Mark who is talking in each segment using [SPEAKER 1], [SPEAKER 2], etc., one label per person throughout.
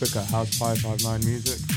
[SPEAKER 1] Facebook at House559 Music.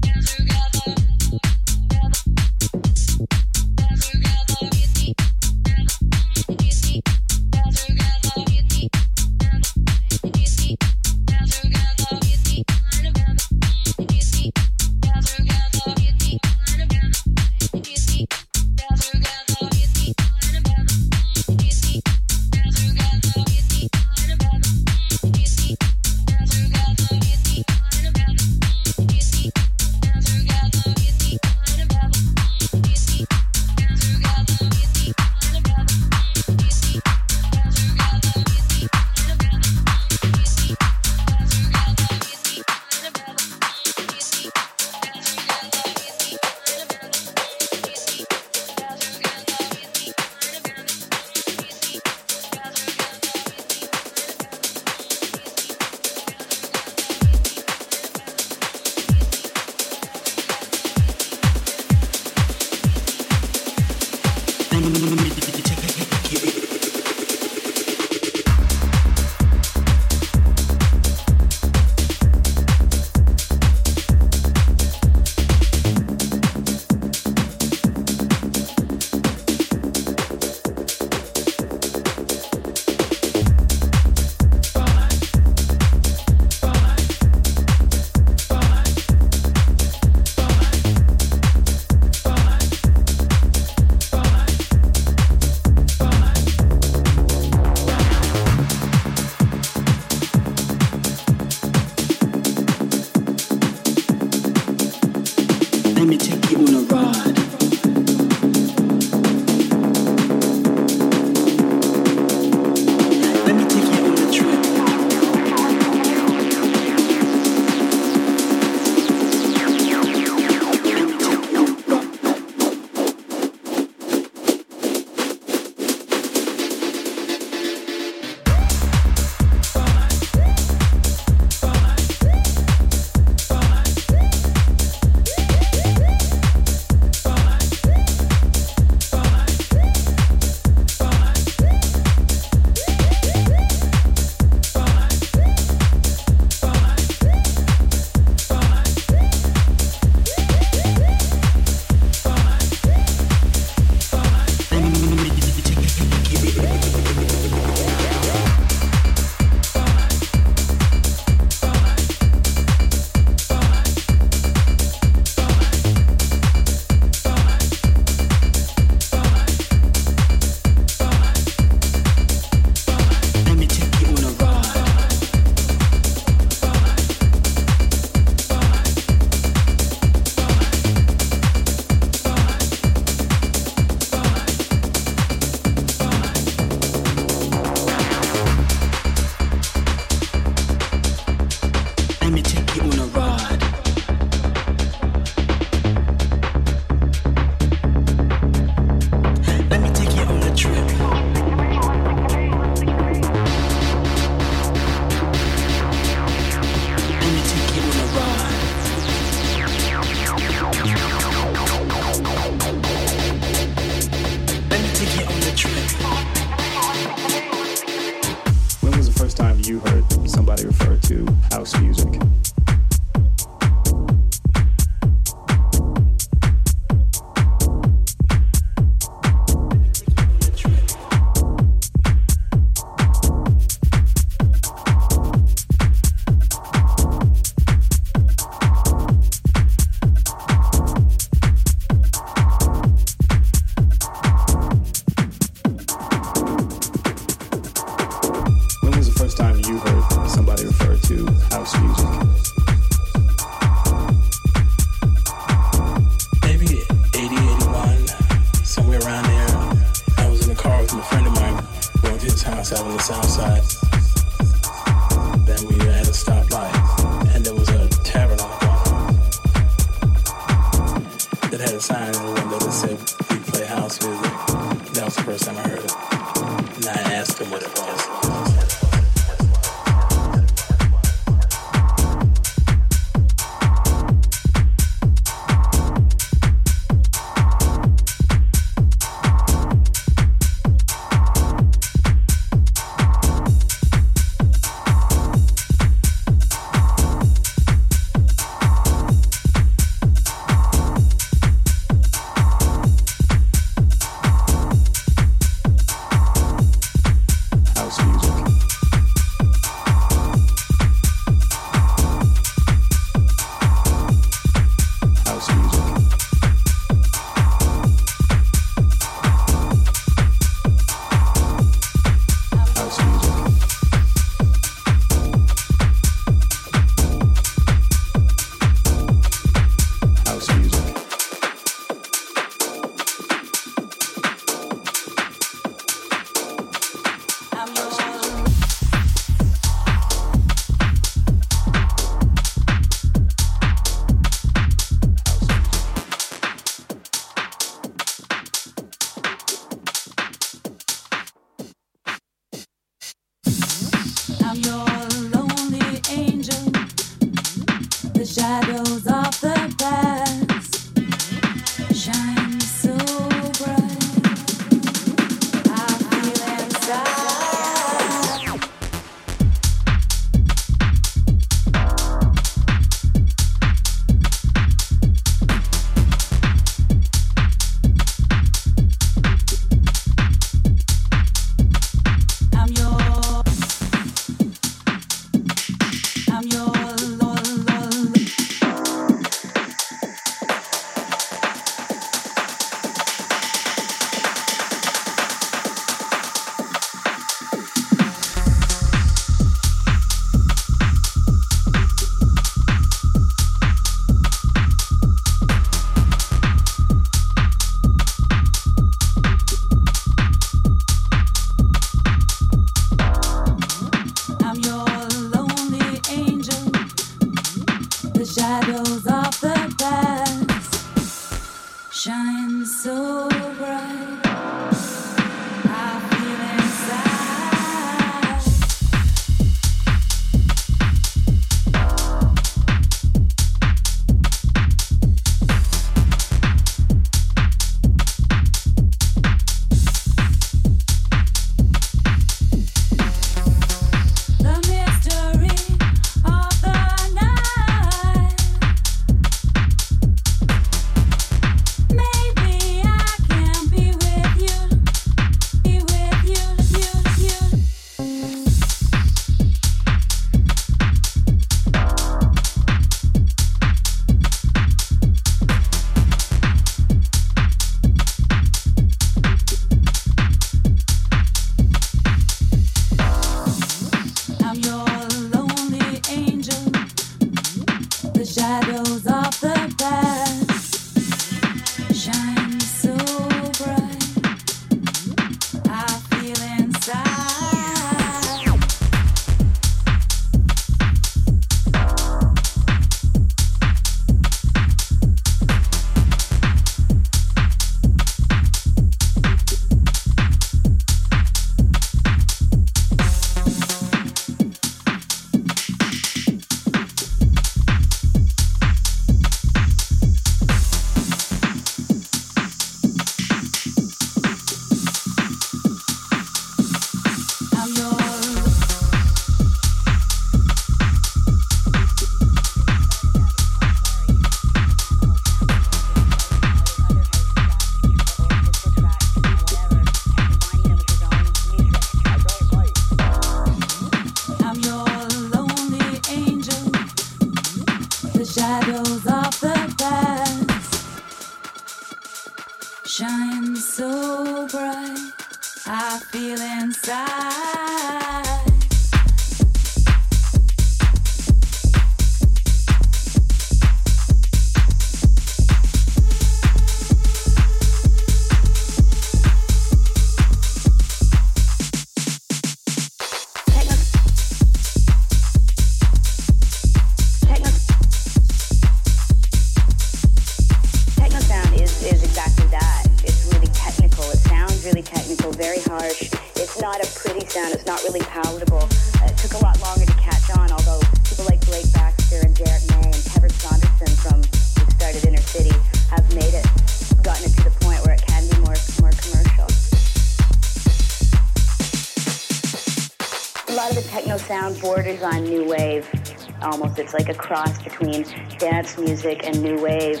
[SPEAKER 2] It's like a cross between dance music and new wave.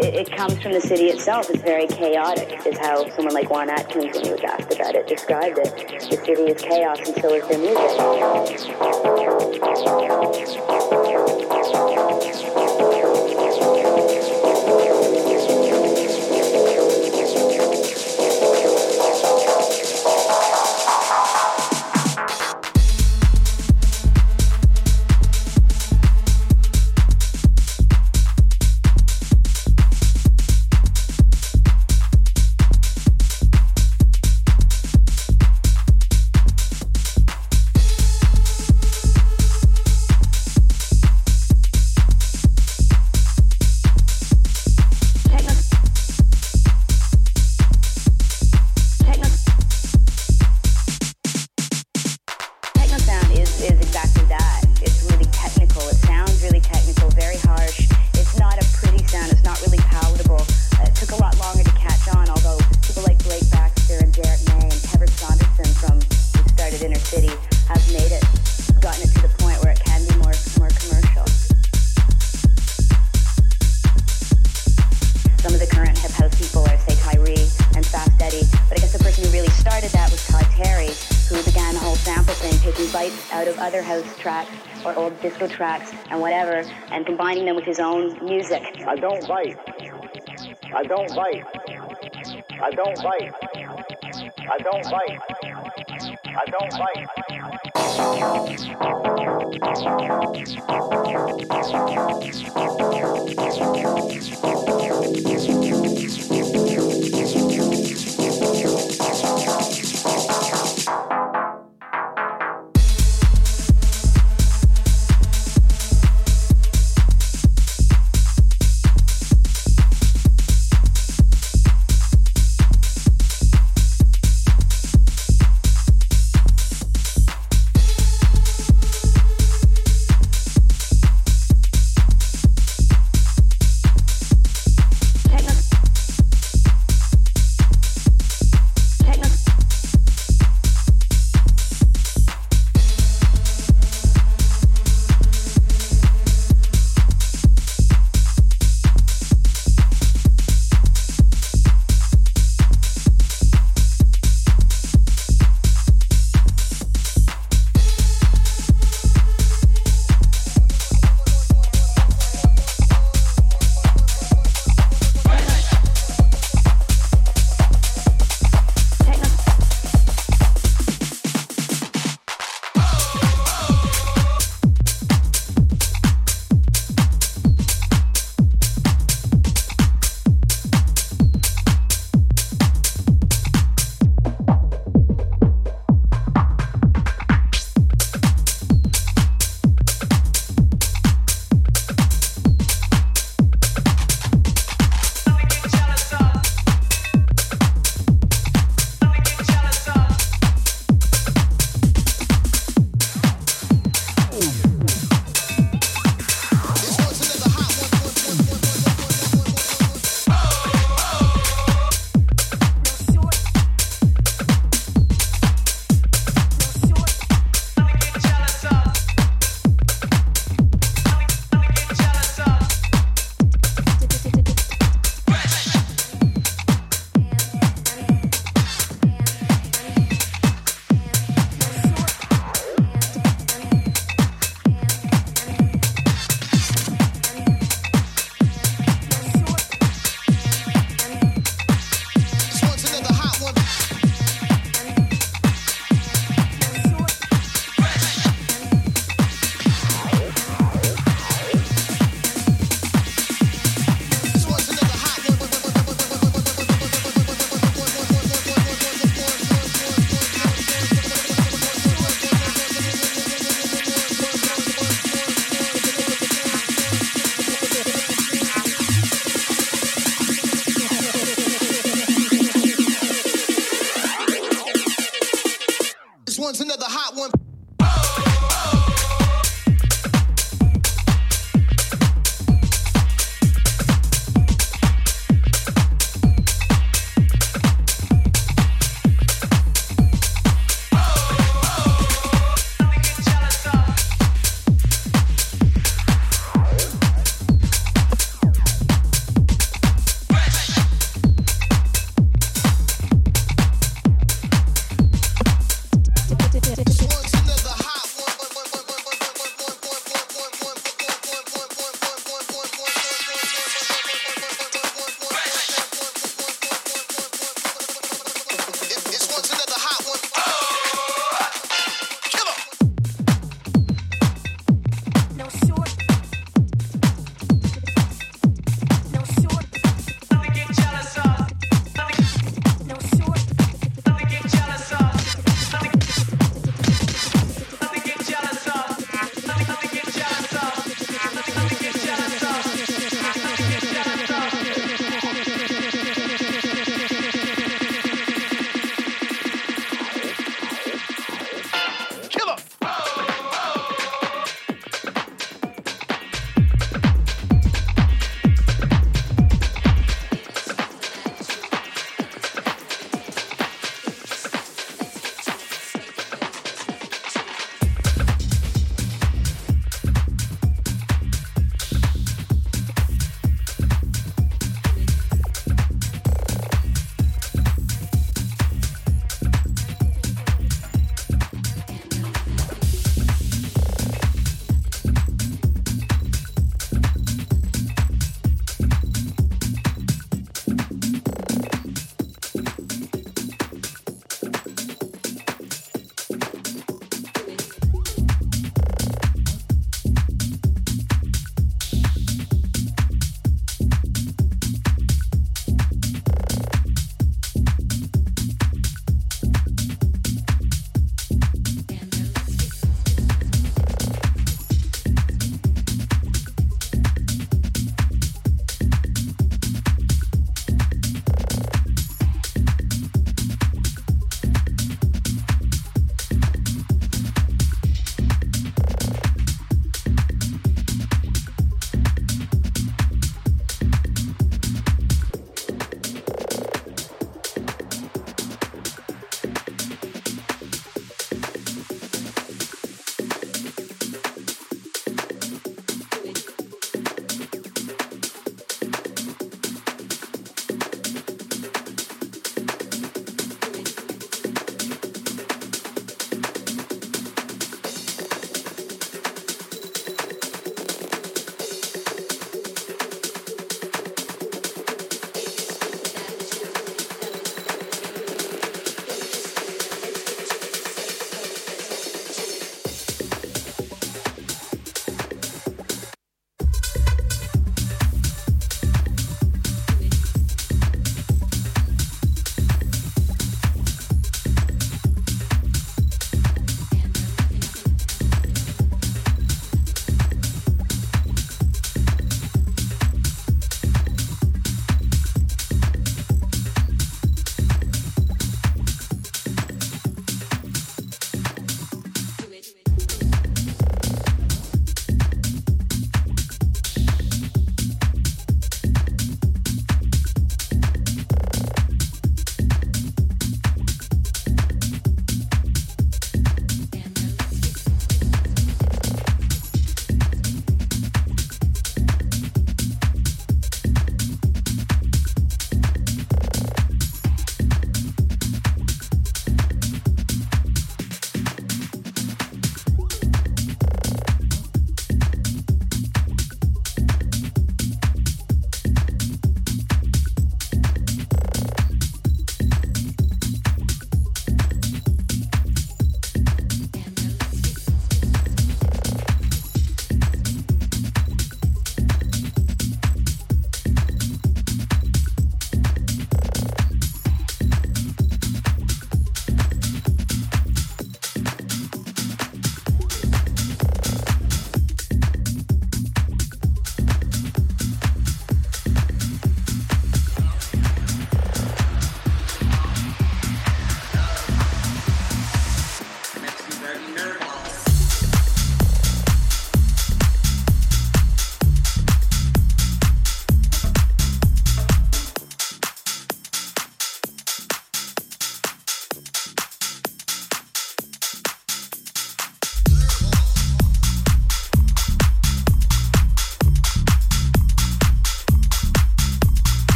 [SPEAKER 2] It, it, comes from the city itself. It's very chaotic, is how someone like Juan Atkins, when he was asked about it, described it. The city is chaos, and so is their music. tracks and whatever, and combining them with his own music.
[SPEAKER 3] I don't bite. I don't bite. I don't bite. I don't bite. I don't
[SPEAKER 4] bite.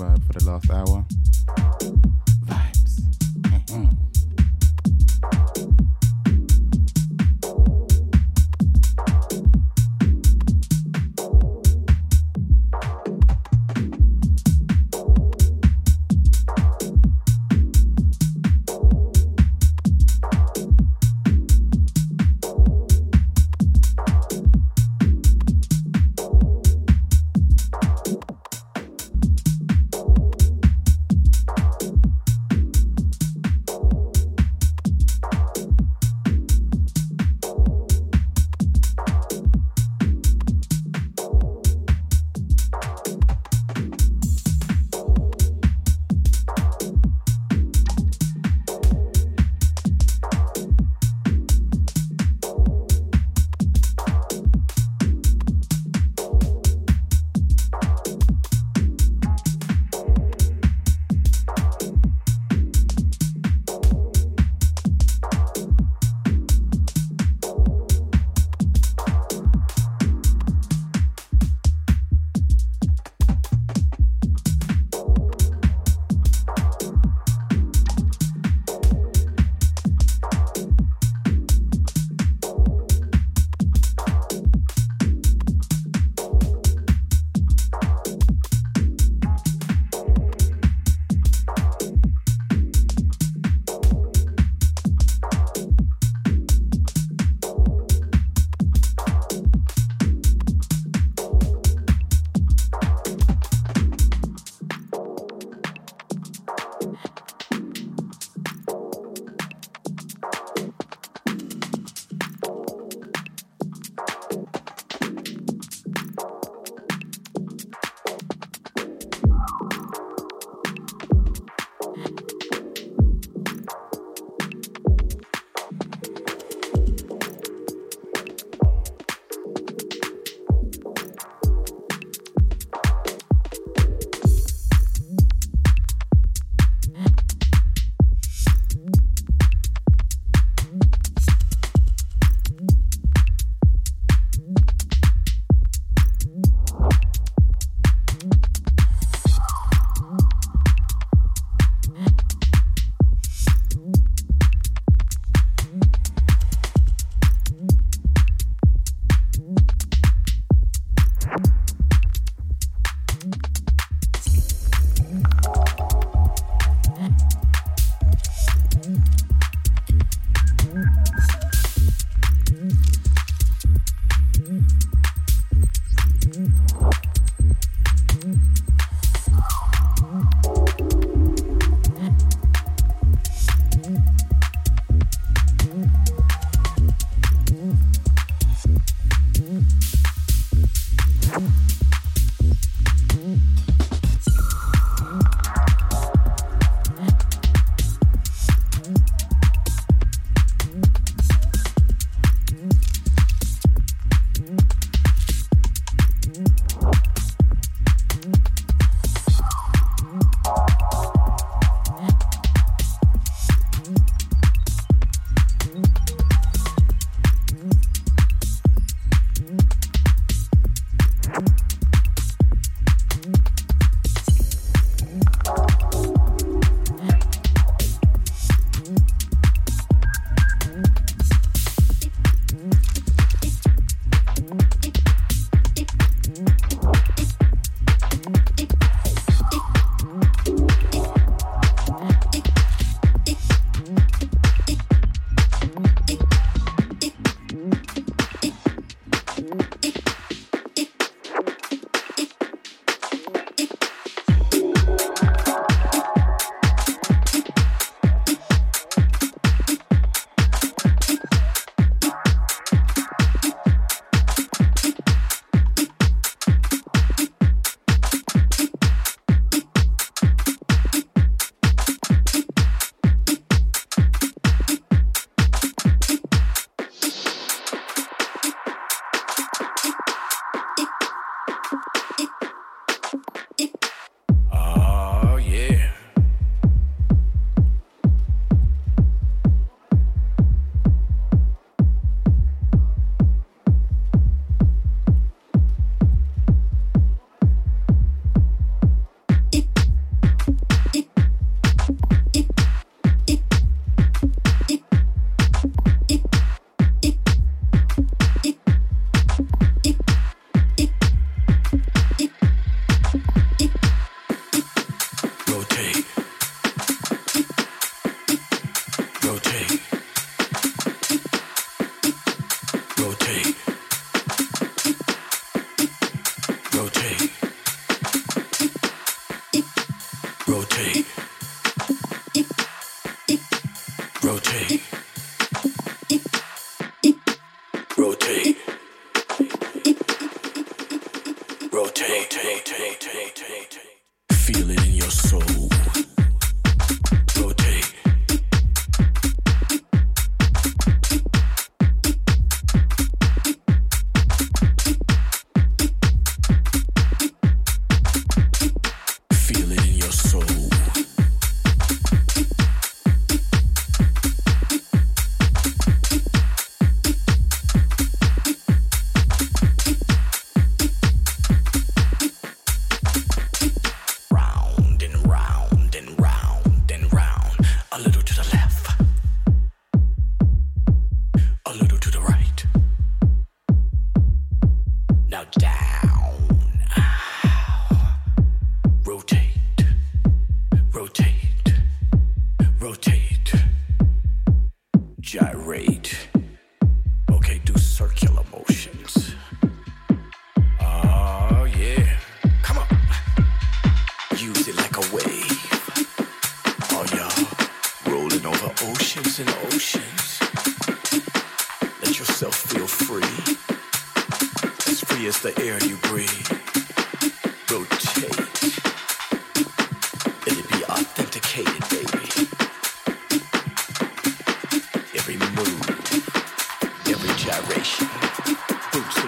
[SPEAKER 4] Vibe for the last hour.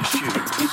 [SPEAKER 5] shoot.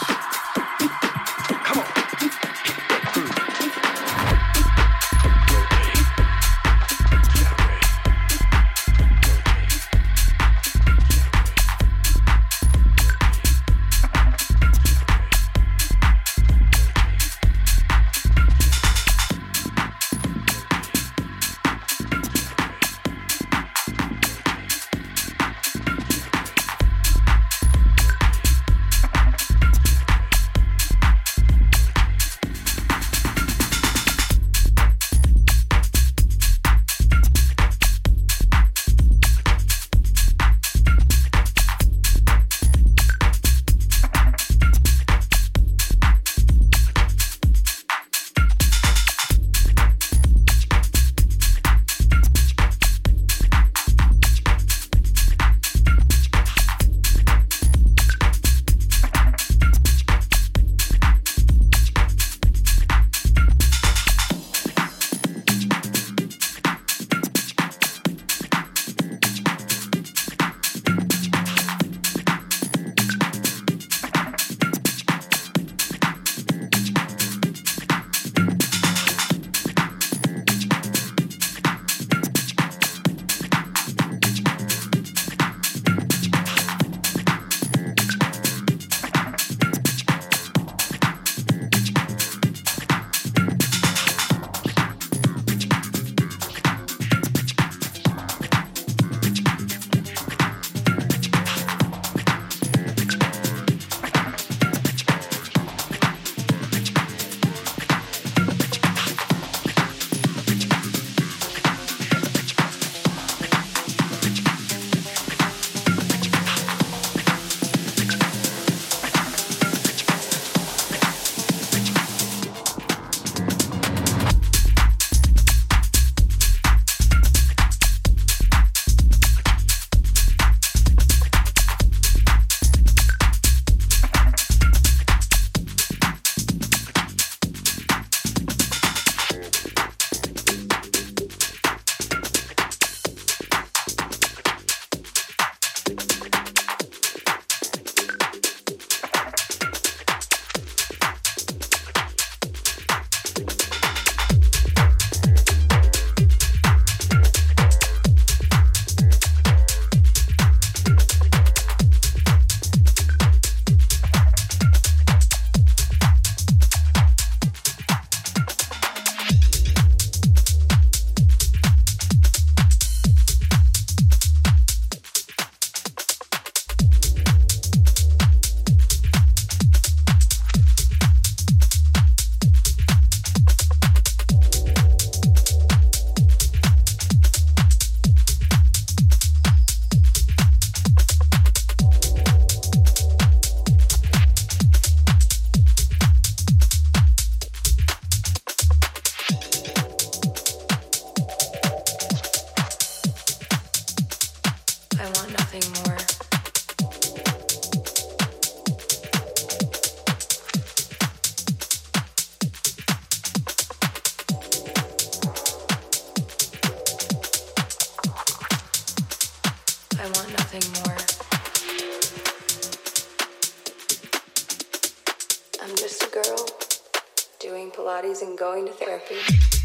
[SPEAKER 5] Pilates and going to therapy.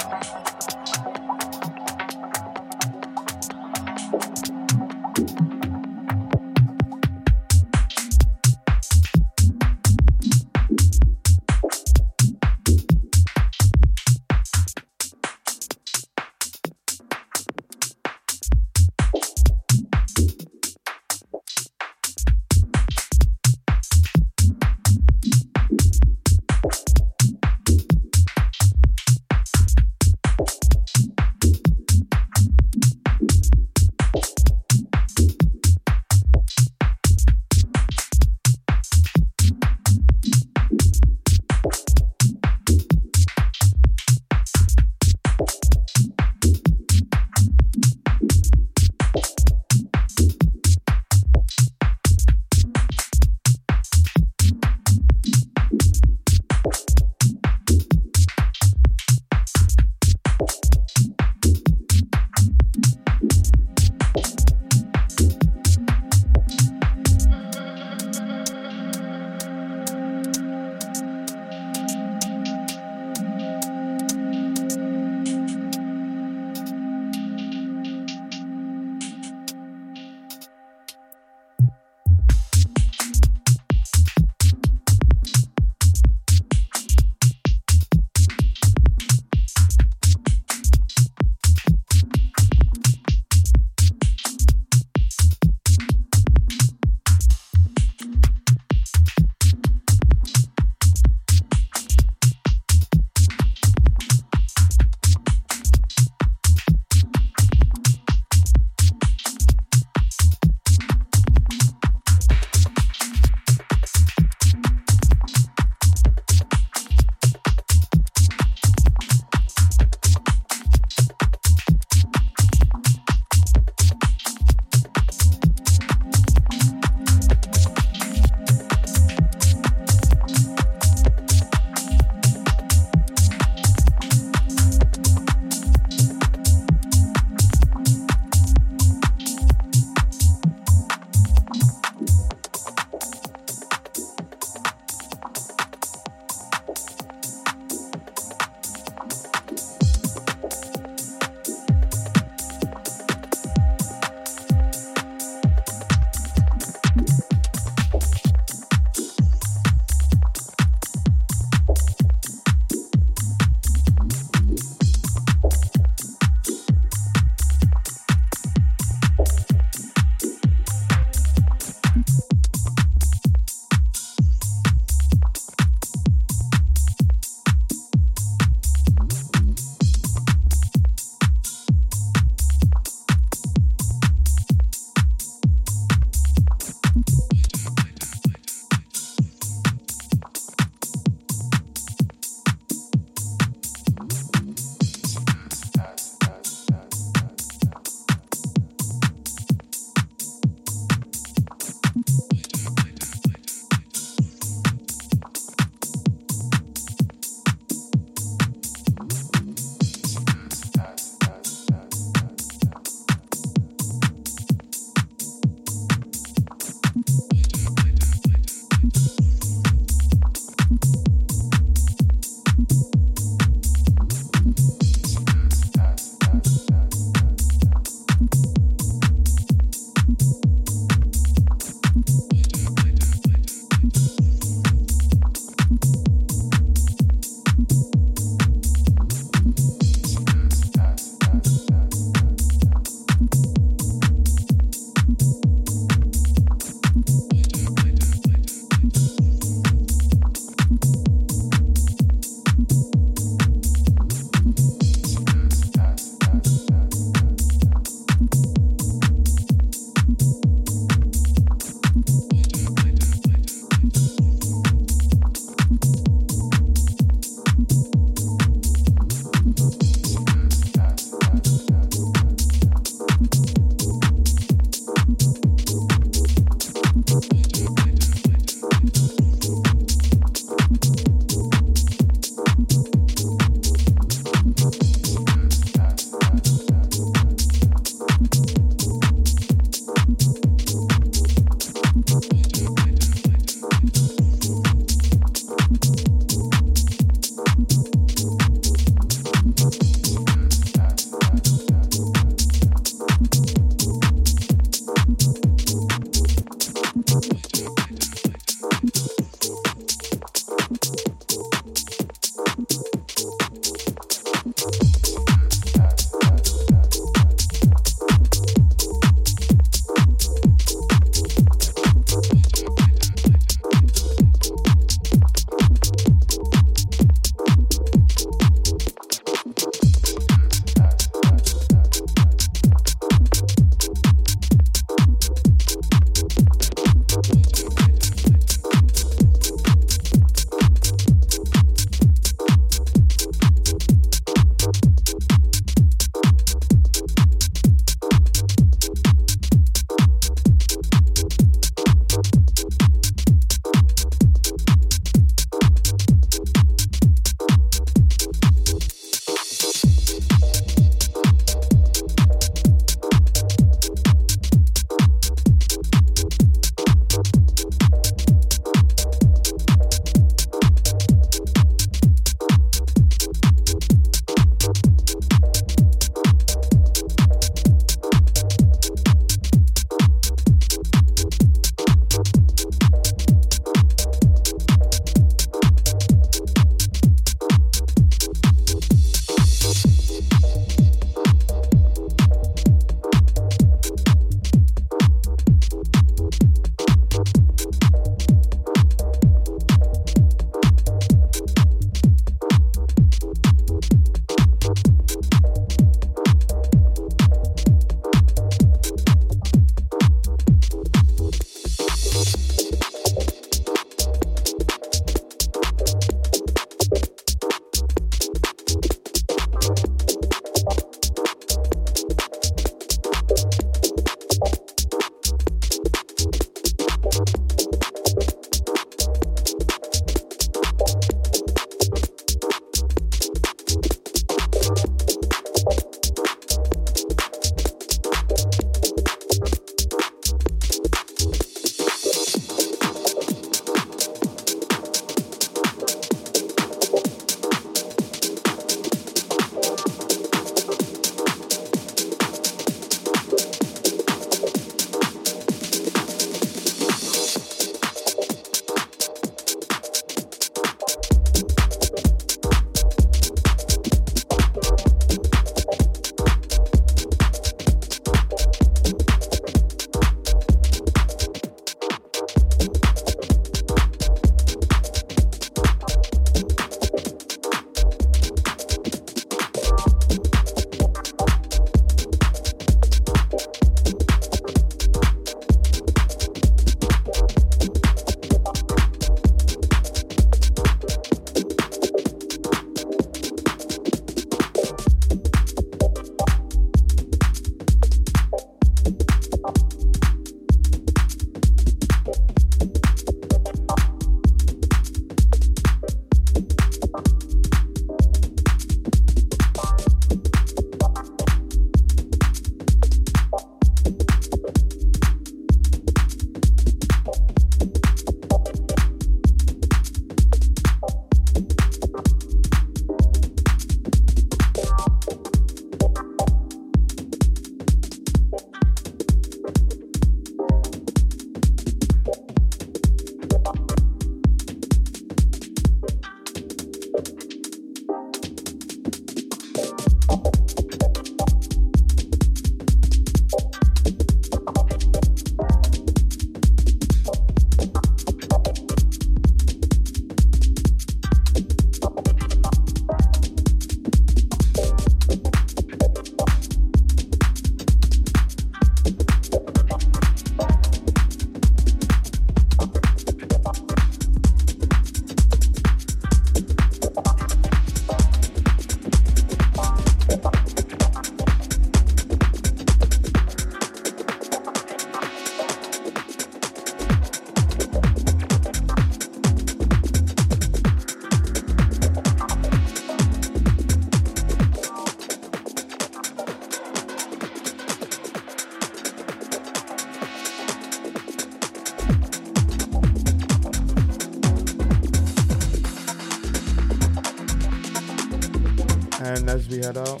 [SPEAKER 1] Out,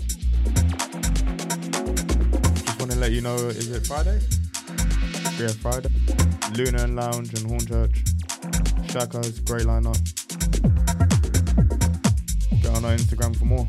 [SPEAKER 1] just want to let you know, is it Friday? Yeah, Friday. Luna and Lounge and Hornchurch. Shaka's great lineup. Get on our Instagram for more.